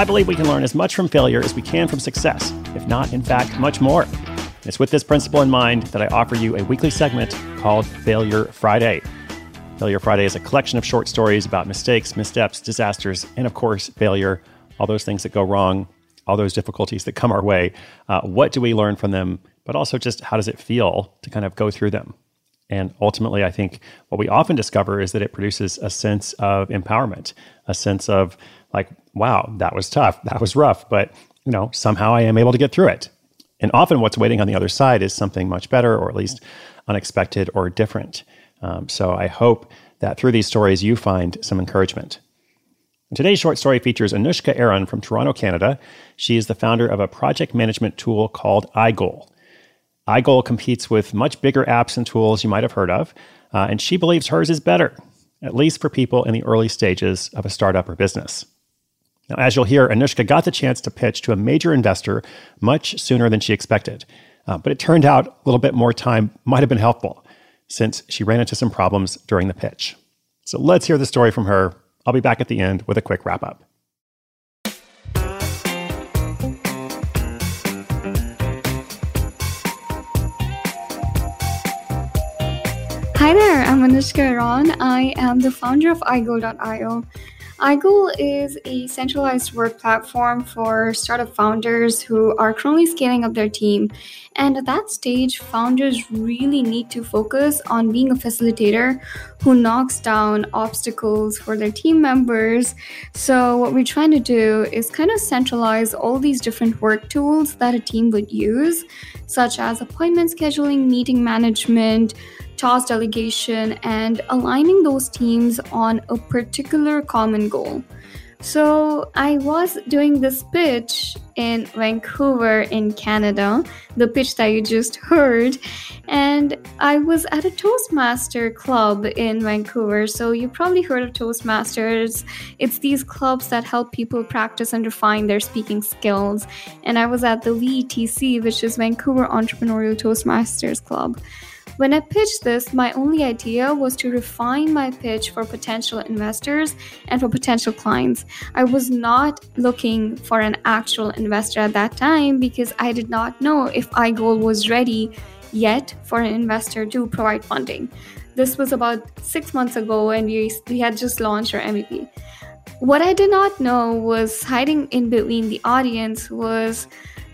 I believe we can learn as much from failure as we can from success, if not, in fact, much more. And it's with this principle in mind that I offer you a weekly segment called Failure Friday. Failure Friday is a collection of short stories about mistakes, missteps, disasters, and of course, failure, all those things that go wrong, all those difficulties that come our way. Uh, what do we learn from them? But also, just how does it feel to kind of go through them? And ultimately, I think what we often discover is that it produces a sense of empowerment, a sense of like, wow, that was tough, that was rough, but you know, somehow I am able to get through it. And often what's waiting on the other side is something much better or at least unexpected or different. Um, so I hope that through these stories you find some encouragement. Today's short story features Anushka Aaron from Toronto, Canada. She is the founder of a project management tool called iGoal. iGoal competes with much bigger apps and tools you might have heard of, uh, and she believes hers is better, at least for people in the early stages of a startup or business. Now, as you'll hear, Anushka got the chance to pitch to a major investor much sooner than she expected. Uh, but it turned out a little bit more time might have been helpful since she ran into some problems during the pitch. So let's hear the story from her. I'll be back at the end with a quick wrap up. Hi there, I'm Anushka Aaron. I am the founder of iGoal.io iGoal is a centralized work platform for startup founders who are currently scaling up their team. And at that stage, founders really need to focus on being a facilitator who knocks down obstacles for their team members. So, what we're trying to do is kind of centralize all these different work tools that a team would use, such as appointment scheduling, meeting management task delegation, and aligning those teams on a particular common goal. So, I was doing this pitch in Vancouver, in Canada, the pitch that you just heard, and I was at a Toastmaster club in Vancouver. So, you probably heard of Toastmasters. It's these clubs that help people practice and refine their speaking skills. And I was at the VETC, which is Vancouver Entrepreneurial Toastmasters Club. When I pitched this, my only idea was to refine my pitch for potential investors and for potential clients. I was not looking for an actual investor at that time because I did not know if iGoal was ready yet for an investor to provide funding. This was about six months ago, and we, we had just launched our MVP. What I did not know was hiding in between the audience was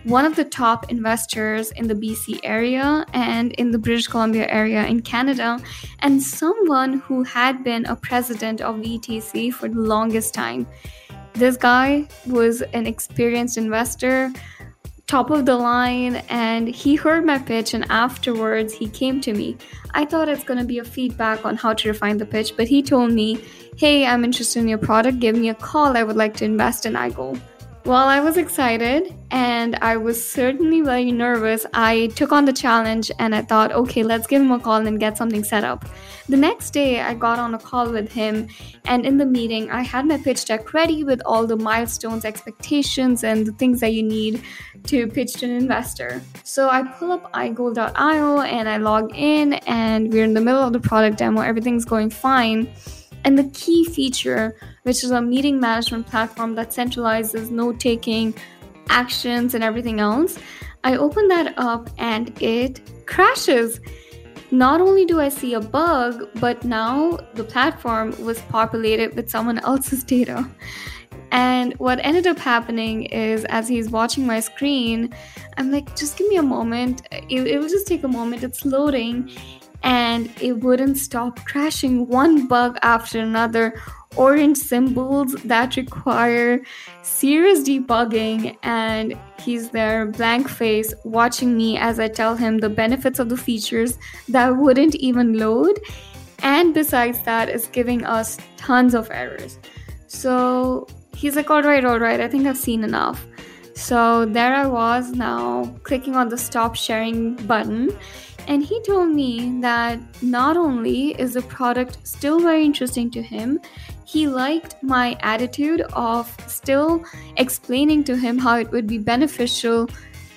one of the top investors in the BC area and in the British Columbia area in Canada, and someone who had been a president of VETC for the longest time. This guy was an experienced investor, top of the line, and he heard my pitch, and afterwards he came to me. I thought it's going to be a feedback on how to refine the pitch, but he told me Hey, I'm interested in your product. Give me a call. I would like to invest in iGoal. While I was excited and I was certainly very nervous, I took on the challenge and I thought, okay, let's give him a call and get something set up. The next day, I got on a call with him, and in the meeting, I had my pitch deck ready with all the milestones, expectations, and the things that you need to pitch to an investor. So I pull up iGoal.io and I log in, and we're in the middle of the product demo. Everything's going fine. And the key feature, which is a meeting management platform that centralizes note taking, actions, and everything else, I open that up and it crashes. Not only do I see a bug, but now the platform was populated with someone else's data. And what ended up happening is, as he's watching my screen, I'm like, just give me a moment. It, it will just take a moment. It's loading and it wouldn't stop crashing one bug after another. Orange symbols that require serious debugging and he's there blank face watching me as i tell him the benefits of the features that wouldn't even load. And besides that is giving us tons of errors. So he's like all right all right? I think i've seen enough so there i was now clicking on the stop sharing button and he told me that not only is the product still very interesting to him, he liked my attitude of still explaining to him how it would be beneficial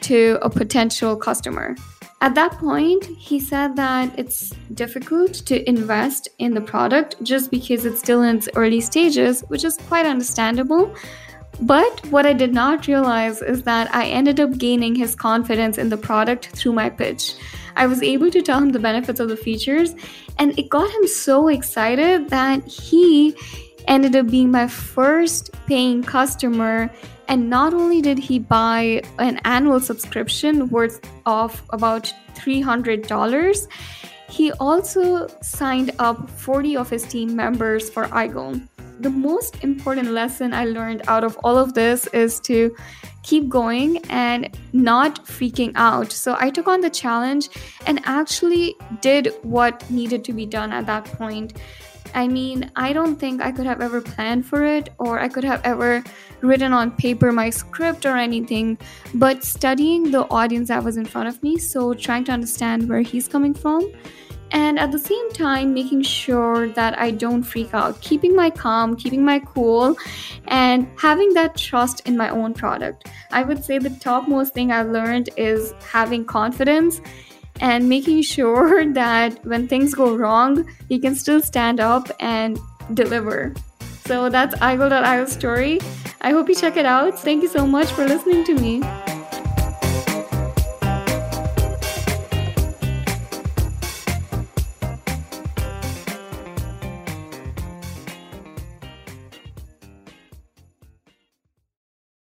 to a potential customer. At that point, he said that it's difficult to invest in the product just because it's still in its early stages, which is quite understandable. But what I did not realize is that I ended up gaining his confidence in the product through my pitch. I was able to tell him the benefits of the features, and it got him so excited that he ended up being my first paying customer. And not only did he buy an annual subscription worth of about $300, he also signed up 40 of his team members for iGoal the most important lesson I learned out of all of this is to keep going and not freaking out. So I took on the challenge and actually did what needed to be done at that point. I mean, I don't think I could have ever planned for it or I could have ever written on paper my script or anything, but studying the audience that was in front of me, so trying to understand where he's coming from and at the same time making sure that I don't freak out, keeping my calm, keeping my cool, and having that trust in my own product. I would say the topmost thing I've learned is having confidence and making sure that when things go wrong, you can still stand up and deliver. So that's iGoal.io's story. I hope you check it out. Thank you so much for listening to me.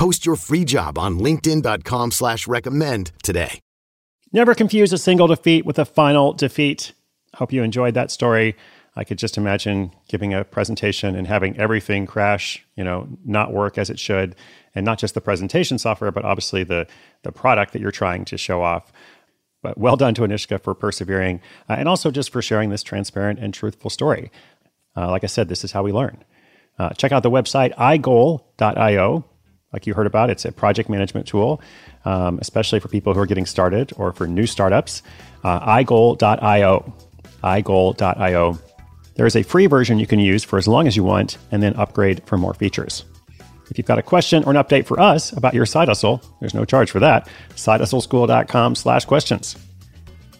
Post your free job on LinkedIn.com slash recommend today. Never confuse a single defeat with a final defeat. Hope you enjoyed that story. I could just imagine giving a presentation and having everything crash, you know, not work as it should. And not just the presentation software, but obviously the the product that you're trying to show off. But well done to Anishka for persevering uh, and also just for sharing this transparent and truthful story. Uh, like I said, this is how we learn. Uh, check out the website igoal.io like you heard about. It's a project management tool, um, especially for people who are getting started or for new startups. Uh, igoal.io. igoal.io. There is a free version you can use for as long as you want and then upgrade for more features. If you've got a question or an update for us about your side hustle, there's no charge for that. Sidehustleschool.com slash questions.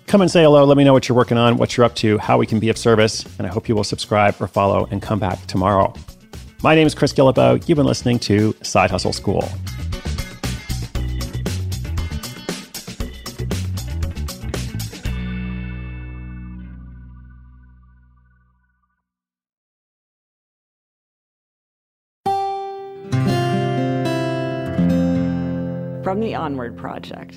Come and say hello. Let me know what you're working on, what you're up to, how we can be of service. And I hope you will subscribe or follow and come back tomorrow. My name is Chris Guillebeau. You've been listening to Side Hustle School. from the Onward Project.